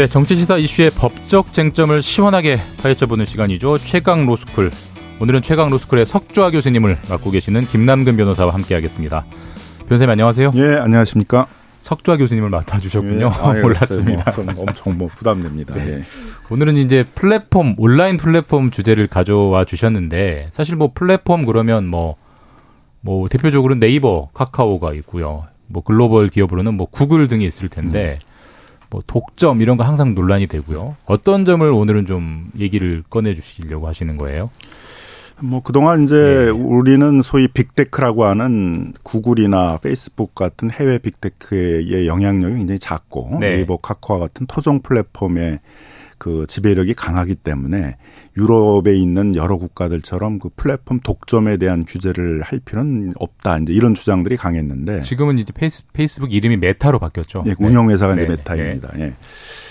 네, 정치시사 이슈의 법적 쟁점을 시원하게 파헤쳐보는 시간이죠. 최강 로스쿨. 오늘은 최강 로스쿨의 석좌 교수님을 맡고 계시는 김남근 변호사와 함께하겠습니다. 변호사님 안녕하세요. 예, 안녕하십니까. 석좌 교수님을 맡아주셨군요. 예, 아, 예, 몰랐습니다. 뭐, 엄청 뭐 부담됩니다. 네. 예. 오늘은 이제 플랫폼 온라인 플랫폼 주제를 가져와 주셨는데 사실 뭐 플랫폼 그러면 뭐뭐 뭐 대표적으로 네이버, 카카오가 있고요. 뭐 글로벌 기업으로는 뭐 구글 등이 있을 텐데 음. 뭐 독점 이런 거 항상 논란이 되고요. 어떤 점을 오늘은 좀 얘기를 꺼내 주시려고 하시는 거예요? 뭐 그동안 이제 네. 우리는 소위 빅테크라고 하는 구글이나 페이스북 같은 해외 빅테크의 영향력이 굉장히 작고 네. 네이버 카카오 같은 토종 플랫폼의 그 지배력이 강하기 때문에 유럽에 있는 여러 국가들처럼 그 플랫폼 독점에 대한 규제를 할 필요는 없다. 이제 이런 주장들이 강했는데 지금은 이제 페이스, 페이스북 이름이 메타로 바뀌었죠. 예, 운영회사가 네. 이제 메타입니다. 네. 예.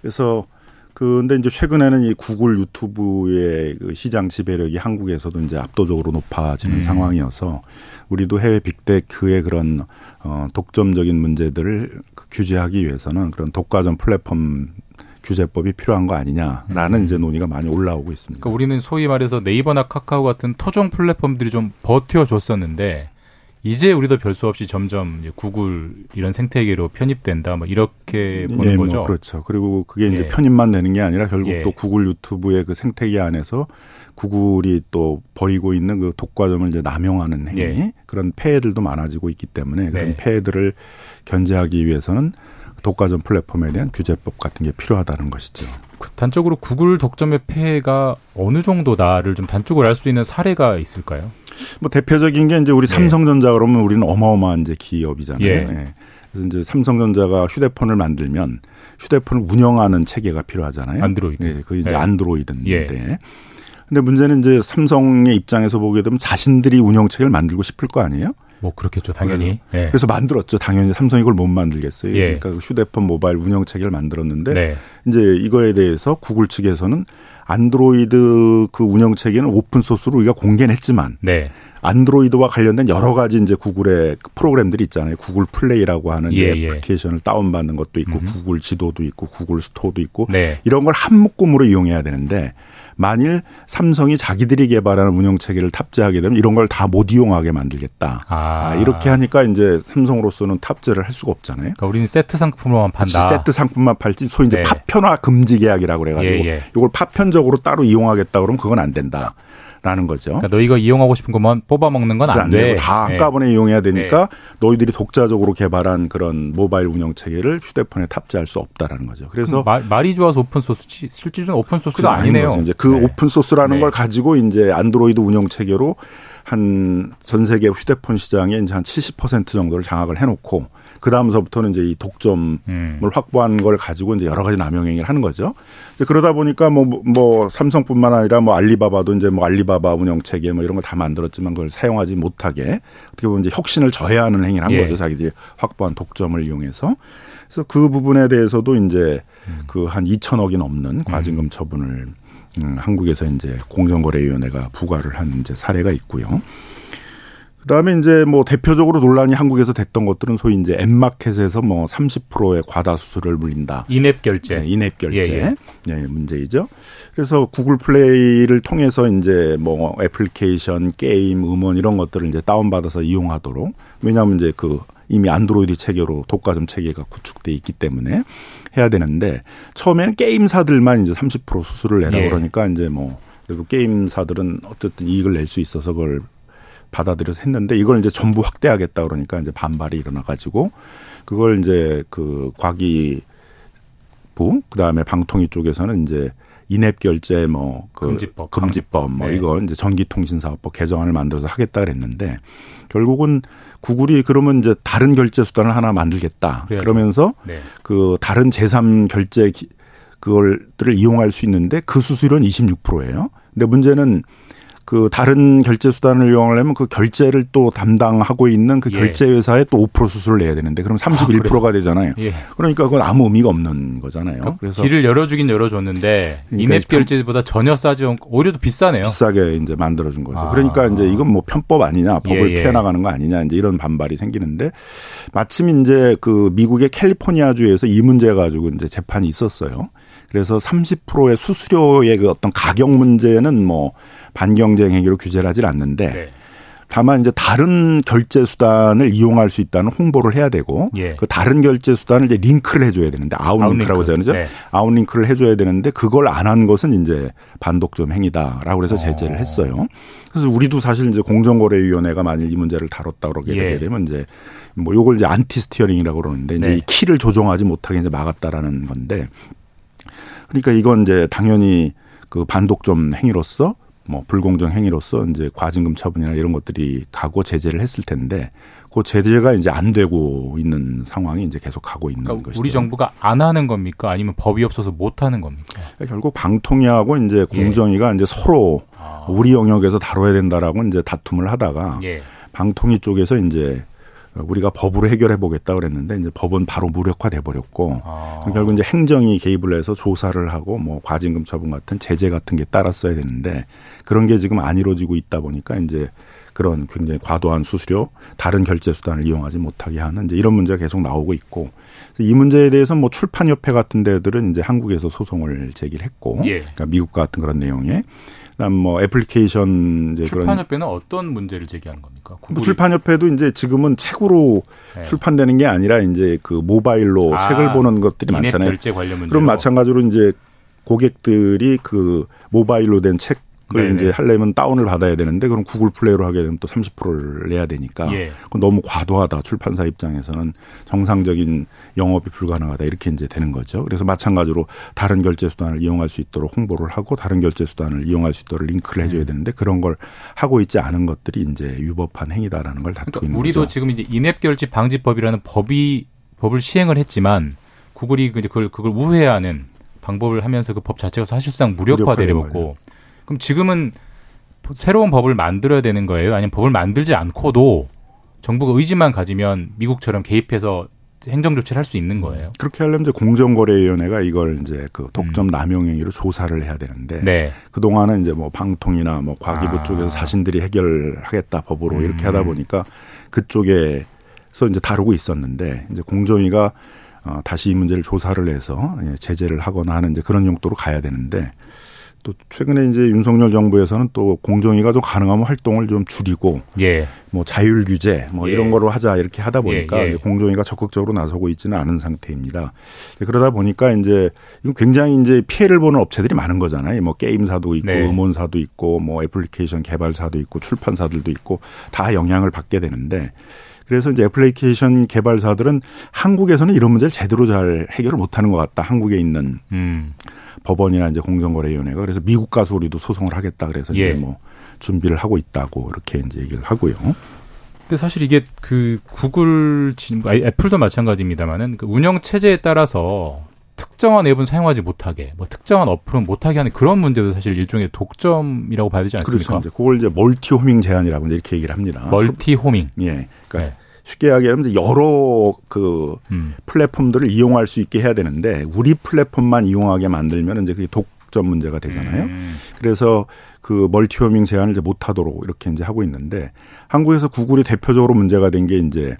그래서 근데 이제 최근에는 이 구글 유튜브의 그 시장 지배력이 한국에서도 이제 압도적으로 높아지는 음. 상황이어서 우리도 해외 big tech의 그런 어 독점적인 문제들을 규제하기 위해서는 그런 독과점 플랫폼 규제법이 필요한 거 아니냐라는 음. 이제 논의가 많이 올라오고 있습니다. 그러니까 우리는 소위 말해서 네이버나 카카오 같은 토종 플랫폼들이 좀 버텨줬었는데 이제 우리도 별수 없이 점점 구글 이런 생태계로 편입된다, 뭐 이렇게 보는 예, 뭐 거죠. 뭐 그렇죠. 그리고 그게 이제 예. 편입만 되는 게 아니라 결국 예. 또 구글 유튜브의 그 생태계 안에서 구글이 또 벌이고 있는 그 독과점을 이제 남용하는 행위 예. 그런 폐해들도 많아지고 있기 때문에 그런 네. 폐해들을 견제하기 위해서는 독과점 플랫폼에 대한 규제법 같은 게 필요하다는 것이죠. 그 단적으로 구글 독점의 폐해가 어느 정도다를 좀 단적으로 알 수 있는 사례가 있을까요? 뭐 대표적인 게 이제 우리 네. 삼성전자 그러면 우리는 어마어마한 이제 기업이잖아요. 예. 네. 그래서 이제 삼성전자가 휴대폰을 만들면 휴대폰을 운영하는 체계가 필요하잖아요. 안드로이드. 네, 그 이제 네. 안드로이드인데. 예. 근데 문제는 이제 삼성의 입장에서 보게 되면 자신들이 운영 체계를 만들고 싶을 거 아니에요? 뭐 그렇겠죠, 당연히. 네. 그래서 만들었죠. 당연히 삼성이 그걸 못 만들겠어요. 예. 그러니까 그 휴대폰 모바일 운영 체계를 만들었는데 네. 이제 이거에 대해서 구글 측에서는 안드로이드 그 운영 체계는 open source로 우리가 공개는 했지만 네. 안드로이드와 관련된 여러 가지 이제 구글의 그 프로그램들이 있잖아요. 구글 플레이라고 하는 예, 예. 애플리케이션을 다운받는 것도 있고 음. 구글 지도도 있고 구글 스토어도 있고 네. 이런 걸 한 묶음으로 이용해야 되는데 만일 삼성이 자기들이 개발하는 운영 체계를 탑재하게 되면 이런 걸 다 못 이용하게 만들겠다. 아. 아. 이렇게 하니까 이제 삼성으로서는 탑재를 할 수가 없잖아요. 그러니까 우리는 세트 상품만 판다. 세트 상품만 팔지 소위 이제 네. 파편화 금지 계약이라고 그래가지고 예, 예. 이걸 파편적으로 따로 이용하겠다 그러면 그건 안 된다. 라는 거죠. 그러니까 너 이거 이용하고 싶은 것만 뽑아 먹는 건 안 돼. 다 네. 한꺼번에 네. 이용해야 되니까 네. 너희들이 독자적으로 개발한 그런 모바일 운영 체계를 휴대폰에 탑재할 수 없다라는 거죠. 그래서 말, 말이 좋아서 open source지 실질은 open source가 아니네요. 이제 그 네. open source라는 네. 걸 가지고 이제 안드로이드 운영 체계로 한 전 세계 휴대폰 시장에 이제 한 70% 정도를 장악을 해놓고 그 다음서부터는 이제 이 독점을 음. 확보한 걸 가지고 이제 여러 가지 남용 행위를 하는 거죠. 이제 그러다 보니까 뭐, 뭐 삼성뿐만 아니라 뭐 알리바바도 이제 뭐 알리바바 운영 체계 뭐 이런 거 다 만들었지만 그걸 사용하지 못하게 어떻게 보면 이제 혁신을 저해하는 행위를 한 예. 거죠. 자기들이 확보한 독점을 이용해서. 그래서 그 부분에 대해서도 이제 음. 그한 2천억이 넘는 과징금 음. 처분을 음, 한국에서 이제 공정거래위원회가 부과를 한 이제 사례가 있고요. 그다음에 이제 뭐 대표적으로 논란이 한국에서 됐던 것들은 소위 이제 앱마켓에서 뭐 30%의 과다 수수료를 물린다. 인앱 결제. 네, 인앱 결제. 예, 예. 네, 문제이죠. 그래서 구글 플레이를 통해서 이제 뭐 애플리케이션, 게임, 음원 이런 것들을 이제 다운 받아서 이용하도록 왜냐하면 이제 그 이미 안드로이드 체계로 독과점 체계가 구축돼 있기 때문에 해야 되는데 처음에는 게임사들만 이제 30% 수수료를 내라 예. 그러니까 이제 뭐 그래도 게임사들은 어쨌든 이익을 낼 수 있어서 그걸 받아들여서 했는데 이걸 이제 전부 확대하겠다 그러니까 이제 반발이 일어나 가지고 그걸 이제 그 과기부 그다음에 방통위 쪽에서는 이제 인앱 결제 뭐 그 금지법, 금지법 뭐 네. 이거 이제 전기통신사업법 개정안을 만들어서 하겠다 그랬는데 결국은 구글이 그러면 이제 다른 결제 수단을 하나 만들겠다. 그래야죠. 그러면서 네. 그 다른 제3 결제 그걸들을 이용할 수 있는데 그 수수료는 26%예요. 근데 문제는 그 다른 결제 수단을 이용하려면 그 결제를 또 담당하고 있는 그 예. 결제 회사에 또 5% 수수료를 내야 되는데 그럼 31%가 아, 되잖아요. 예. 그러니까 그건 아무 의미가 없는 거잖아요. 그러니까 그래서 길을 열어주긴 열어줬는데 그러니까 인앱 결제보다 전혀 싸지 않고 오히려 더 비싸네요. 비싸게 이제 만들어준 거죠. 아. 그러니까 이제 이건 뭐 편법 아니냐, 법을 예, 예. 피해 나가는 거 아니냐 이제 이런 반발이 생기는데 마침 이제 그 미국의 캘리포니아주에서 이 문제 가지고 이제 재판이 있었어요. 그래서 30%의 수수료의 그 어떤 가격 문제는 뭐 반경쟁 행위로 규제를 하질 않는데 네. 다만 이제 다른 결제 수단을 이용할 수 있다는 홍보를 해야 되고 예. 그 다른 결제 수단을 이제 링크를 해줘야 되는데 outlink라고 하잖아요. 네. outlink를 해줘야 되는데 그걸 안 한 것은 이제 반독점 행위다라고 해서 제재를 어. 했어요. 그래서 우리도 사실 이제 공정거래위원회가 만일 이 문제를 다뤘다 그러게 예. 되면 이제 뭐 요걸 이제 anti-steering이라고 그러는데 이제 네. 이 키를 조정하지 못하게 이제 막았다라는 건데 그러니까 이건 이제 당연히 그 반독점 행위로서 뭐 불공정 행위로서 이제 과징금 처분이나 이런 것들이 가고 제재를 했을 텐데 그 제재가 이제 안 되고 있는 상황이 이제 계속 가고 있는 그러니까 것이죠. 우리 정부가 안 하는 겁니까? 아니면 법이 없어서 못 하는 겁니까? 결국 방통위하고 이제 예. 공정위가 예. 이제 서로 아. 우리 영역에서 다뤄야 된다라고 이제 다툼을 하다가 예. 방통위 쪽에서 이제 우리가 법으로 해결해 보겠다 그랬는데 이제 법은 바로 무력화돼 버렸고 아. 결국 이제 행정이 개입을 해서 조사를 하고 뭐 과징금 처분 같은 제재 같은 게 따랐어야 되는데 그런 게 지금 안 이루어지고 있다 보니까 이제 그런 굉장히 과도한 수수료 다른 결제 수단을 이용하지 못하게 하는 이제 이런 문제가 계속 나오고 있고 이 문제에 대해서 뭐 출판협회 같은 데들은 이제 한국에서 소송을 제기를 했고 예. 그러니까 미국 같은 그런 내용에 그다음 뭐 애플리케이션 이제 출판협회는 어떤 문제를 제기하는 겁니까? 뭐 출판협회도 이제 지금은 책으로 네. 출판되는 게 아니라 이제 그 모바일로 아, 책을 보는 것들이 많잖아요. 그럼 마찬가지로 이제 고객들이 그 모바일로 된책 그걸 네네. 이제 하려면 다운을 받아야 되는데 그럼 구글 플레이로 하게 되면 또 30%를 내야 되니까 예. 그건 너무 과도하다. 출판사 입장에서는 정상적인 영업이 불가능하다. 이렇게 이제 되는 거죠. 그래서 마찬가지로 다른 결제 수단을 이용할 수 있도록 홍보를 하고 다른 결제 수단을 이용할 수 있도록 링크를 해줘야 음. 되는데 그런 걸 하고 있지 않은 것들이 이제 유법한 행위다라는 걸 다투고 그러니까 있는 우리도 거죠. 지금 이제 인앱 결제 방지법이라는 법이 법을 시행을 했지만 구글이 그걸 그걸 우회하는 방법을 하면서 그 법 자체가 사실상 무력화되려고 그럼 지금은 새로운 법을 만들어야 되는 거예요? 아니면 법을 만들지 않고도 정부가 의지만 가지면 미국처럼 개입해서 행정 조치를 할 수 있는 거예요. 그렇게 하려면 이제 공정거래위원회가 이걸 이제 그 독점 음. 남용 행위로 조사를 해야 되는데 네. 그 동안은 이제 뭐 방통이나 뭐 과기부 아. 쪽에서 자신들이 해결하겠다 법으로 음. 이렇게 하다 보니까 그쪽에서 이제 다루고 있었는데 이제 공정위가 어, 다시 이 문제를 조사를 해서 예, 제재를 하거나 하는 이제 그런 용도로 가야 되는데 또 최근에 이제 윤석열 정부에서는 또 공정위가 좀 가능하면 활동을 좀 줄이고 예. 뭐 자율 규제 뭐 예. 이런 거로 하자 이렇게 하다 보니까 예. 예. 공정위가 적극적으로 나서고 있지는 않은 상태입니다. 그러다 보니까 이제 이거 굉장히 이제 피해를 보는 업체들이 많은 거잖아요. 뭐 게임사도 있고 네. 음원사도 있고 뭐 애플리케이션 개발사도 있고 출판사들도 있고 다 영향을 받게 되는데 그래서 이제 애플리케이션 개발사들은 한국에서는 이런 문제를 제대로 잘 해결을 못하는 것 같다. 한국에 있는 음. 법원이나 이제 공정거래위원회가 그래서 미국 가서 우리도 소송을 하겠다 그래서 예. 이제 뭐 준비를 하고 있다고 이렇게 이제 얘기를 하고요. 근데 사실 이게 그 구글, 애플도 마찬가지입니다만은 그 운영 체제에 따라서 특정한 앱은 사용하지 못하게, 뭐 특정한 어플은 못하게 하는 그런 문제도 사실 일종의 독점이라고 봐야 되지 않습니까? 그렇죠. 이제 그걸 이제 multi-homing 제한이라고 이렇게 얘기를 합니다. multi-homing. 예. 그러니까 네. 쉽게 이야기하면 여러 그 음. 플랫폼들을 이용할 수 있게 해야 되는데 우리 플랫폼만 이용하게 만들면 이제 그게 독점 문제가 되잖아요. 음. 그래서 그 multi-homing 제한을 이제 못하도록 이렇게 이제 하고 있는데 한국에서 구글이 대표적으로 문제가 된 게 이제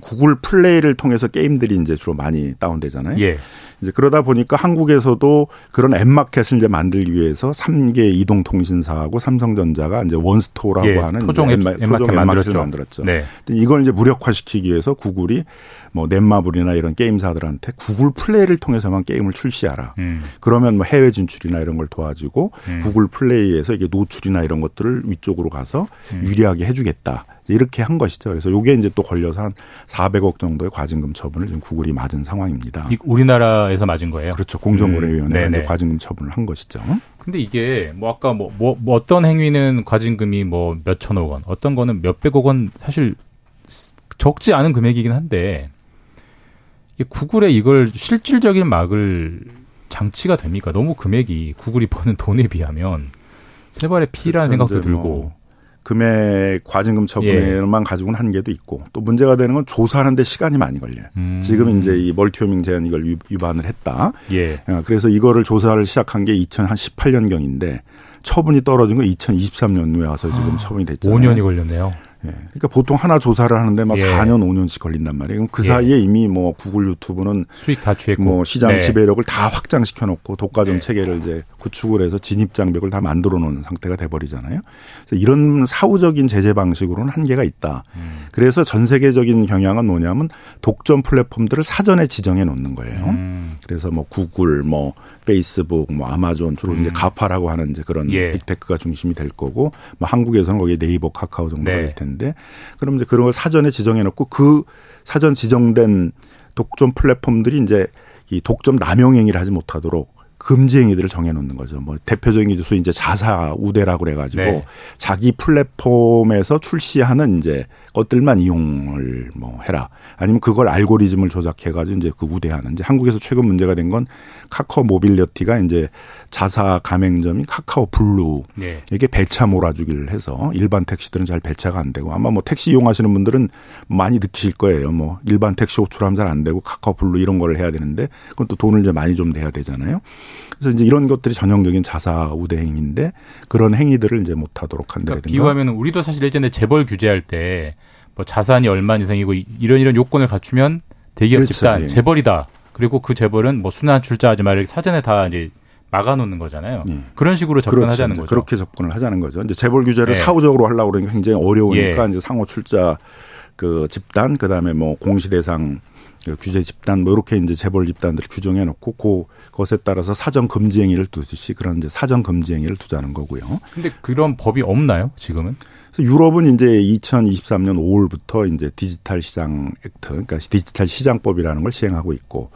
구글 플레이를 통해서 게임들이 이제 주로 많이 다운되잖아요. 예. 이제 그러다 보니까 한국에서도 그런 앱 마켓을 이제 만들기 위해서 3개 이동 통신사하고 삼성전자가 이제 원스토어라고 예. 하는 토종 앱, 앱마켓 토종 앱마켓을 만들었죠. 네. 이걸 이제 무력화시키기 위해서 구글이 뭐 넷마블이나 이런 게임사들한테 구글 플레이를 통해서만 게임을 출시하라. 음. 그러면 뭐 해외 진출이나 이런 걸 도와주고 음. 구글 플레이에서 이게 노출이나 이런 것들을 위쪽으로 가서 음. 유리하게 해주겠다. 이렇게 한 것이죠. 그래서 요게 이제 또 걸려서 한 400억 정도의 과징금 처분을 지금 구글이 맞은 상황입니다. 우리나라에서 맞은 거예요? 그렇죠. 공정거래위원회가 음, 과징금 처분을 한 것이죠. 근데 이게 뭐 아까 뭐, 뭐, 뭐 어떤 행위는 과징금이 뭐 몇천억 원, 어떤 거는 몇백억 원 사실 적지 않은 금액이긴 한데 구글에 이걸 실질적인 막을 장치가 됩니까? 너무 금액이 구글이 버는 돈에 비하면 세 발의 피라는 그렇죠. 생각도 들고 뭐 금액 과징금 처분에만 예. 가지고는 한계도 있고 또 문제가 되는 건 조사하는데 시간이 많이 걸려요. 음. 지금 이제 이 멀티호밍 제한 이걸 위반을 했다. 예. 어, 그래서 이거를 조사를 시작한 게 2018년 경인데 처분이 떨어진 건 2023년에 와서 지금 아, 처분이 됐잖아요. 5년이 걸렸네요. 예. 그러니까 보통 하나 조사를 하는데 막 예. 4년, 5년씩 걸린단 말이에요. 그럼 그 예. 사이에 이미 뭐 구글 유튜브는 수익 다 취했고 뭐 시장 네. 지배력을 다 확장시켜 놓고 독과점 네. 체계를 이제 구축을 해서 진입 장벽을 다 만들어 놓은 상태가 돼 버리잖아요. 그래서 이런 사후적인 제재 방식으로는 한계가 있다. 음. 그래서 전 세계적인 경향은 뭐냐면 독점 플랫폼들을 사전에 지정해 놓는 거예요. 음. 그래서 뭐 구글 뭐 페이스북, 뭐 아마존 주로 음. 이제 가파라고 하는 이제 그런 예. 빅테크가 중심이 될 거고, 뭐 한국에서는 거기 네이버, 카카오 정도가 네. 될 텐데, 그럼 이제 그런 걸 사전에 지정해 놓고 그 사전 지정된 독점 플랫폼들이 이제 이 독점 남용 행위를 하지 못하도록 금지 행위들을 정해놓는 거죠. 뭐 대표적인 게 소위 이제 자사 우대라고 그래가지고 네. 자기 플랫폼에서 출시하는 이제 것들만 이용을 뭐 해라. 아니면 그걸 알고리즘을 조작해가지고 이제 그 우대하는. 이제 한국에서 최근 문제가 된 건 카카오 모빌리티가 이제 자사 가맹점인 카카오 블루 네. 이게 배차 몰아주기를 해서 일반 택시들은 잘 배차가 안 되고 아마 뭐 택시 이용하시는 분들은 많이 느끼실 거예요. 뭐 일반 택시 호출하면 잘 안 되고 카카오 블루 이런 거를 해야 되는데 그건 또 돈을 이제 많이 좀 내야 되잖아요. 그래서 이제 이런 것들이 전형적인 자사 우대 행위인데 그런 행위들을 이제 못하도록 한다든가. 그러니까 비유하면 우리도 사실 예전에 재벌 규제할 때 뭐 자산이 얼마 이상이고 이런 이런 요건을 갖추면 대기업 그렇죠. 집단 예. 재벌이다. 그리고 그 재벌은 뭐 순환 출자하지 마라를 사전에 다 이제 막아놓는 거잖아요. 예. 그런 식으로 접근하자는 그렇죠. 거죠. 그렇게 접근을 하자는 거죠. 이제 재벌 규제를 예. 사후적으로 하려고 그러니까 굉장히 어려우니까 예. 이제 상호 출자 그 집단 그다음에 뭐 공시 대상 그 규제 집단 뭐 이렇게 이제 재벌 집단들을 규정해 놓고 그 것에 따라서 사전 금지 행위를 두듯이 그런 이제 사전 금지 행위를 두자는 거고요. 근데 그런 법이 없나요, 지금은? 그래서 유럽은 이제 2023년 5월부터 이제 디지털 시장 액트, 그러니까 디지털 시장법이라는 걸 시행하고 있고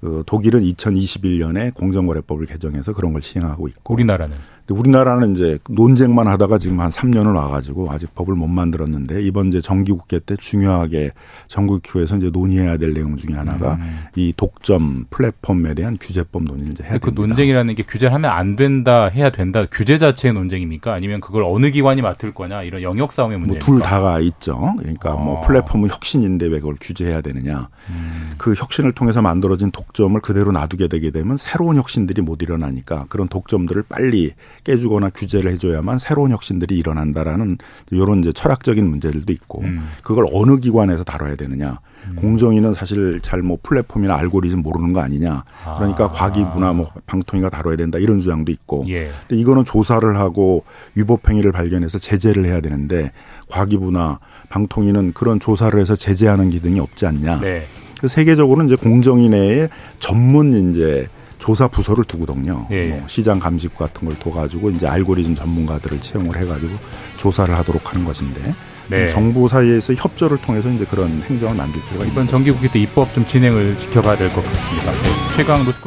그 독일은 2021년에 공정거래법을 개정해서 그런 걸 시행하고 있고 우리나라는 우리나라는 이제 논쟁만 하다가 지금 한 3년을 와가지고 아직 법을 못 만들었는데 이번 이제 정기국회 때 중요하게 정국회에서 이제 논의해야 될 내용 중에 하나가 음. 이 독점 플랫폼에 대한 규제법 논의를 이제 해야 그 됩니다. 논쟁이라는 게 규제를 하면 안 된다, 해야 된다. 규제 자체의 논쟁입니까? 아니면 그걸 어느 기관이 맡을 거냐 이런 영역 싸움의 문제입니까? 뭐둘 다가 있죠. 그러니까 어. 뭐 아. 플랫폼은 혁신인데 왜 그걸 규제해야 되느냐. 음. 그 혁신을 통해서 만들어진 독 점을 그대로 놔두게 되게 되면 새로운 혁신들이 못 일어나니까 그런 독점들을 빨리 깨주거나 규제를 해줘야만 새로운 혁신들이 일어난다라는 이런 이제 철학적인 문제들도 있고 음. 그걸 어느 기관에서 다뤄야 되느냐. 음. 공정위는 사실 잘 뭐 플랫폼이나 알고리즘 모르는 거 아니냐. 그러니까 아. 과기부나 뭐 방통위가 다뤄야 된다 이런 주장도 있고. 예. 근데 이거는 조사를 하고 위법 행위를 발견해서 제재를 해야 되는데 과기부나 방통위는 그런 조사를 해서 제재하는 기능이 없지 않냐. 네. 세계적으로는 이제 공정위 내에 전문 이제 조사 부서를 두거든요. 예. 뭐 시장 감식 같은 걸 둬가지고 이제 알고리즘 전문가들을 채용을 해가지고 조사를 하도록 하는 것인데 네. 정부 사이에서 협조를 통해서 이제 그런 행정을 만들 필요가 이번 정기국회 때 입법 좀 진행을 지켜봐야 될 것 같습니다. 네. 최강 로스쿨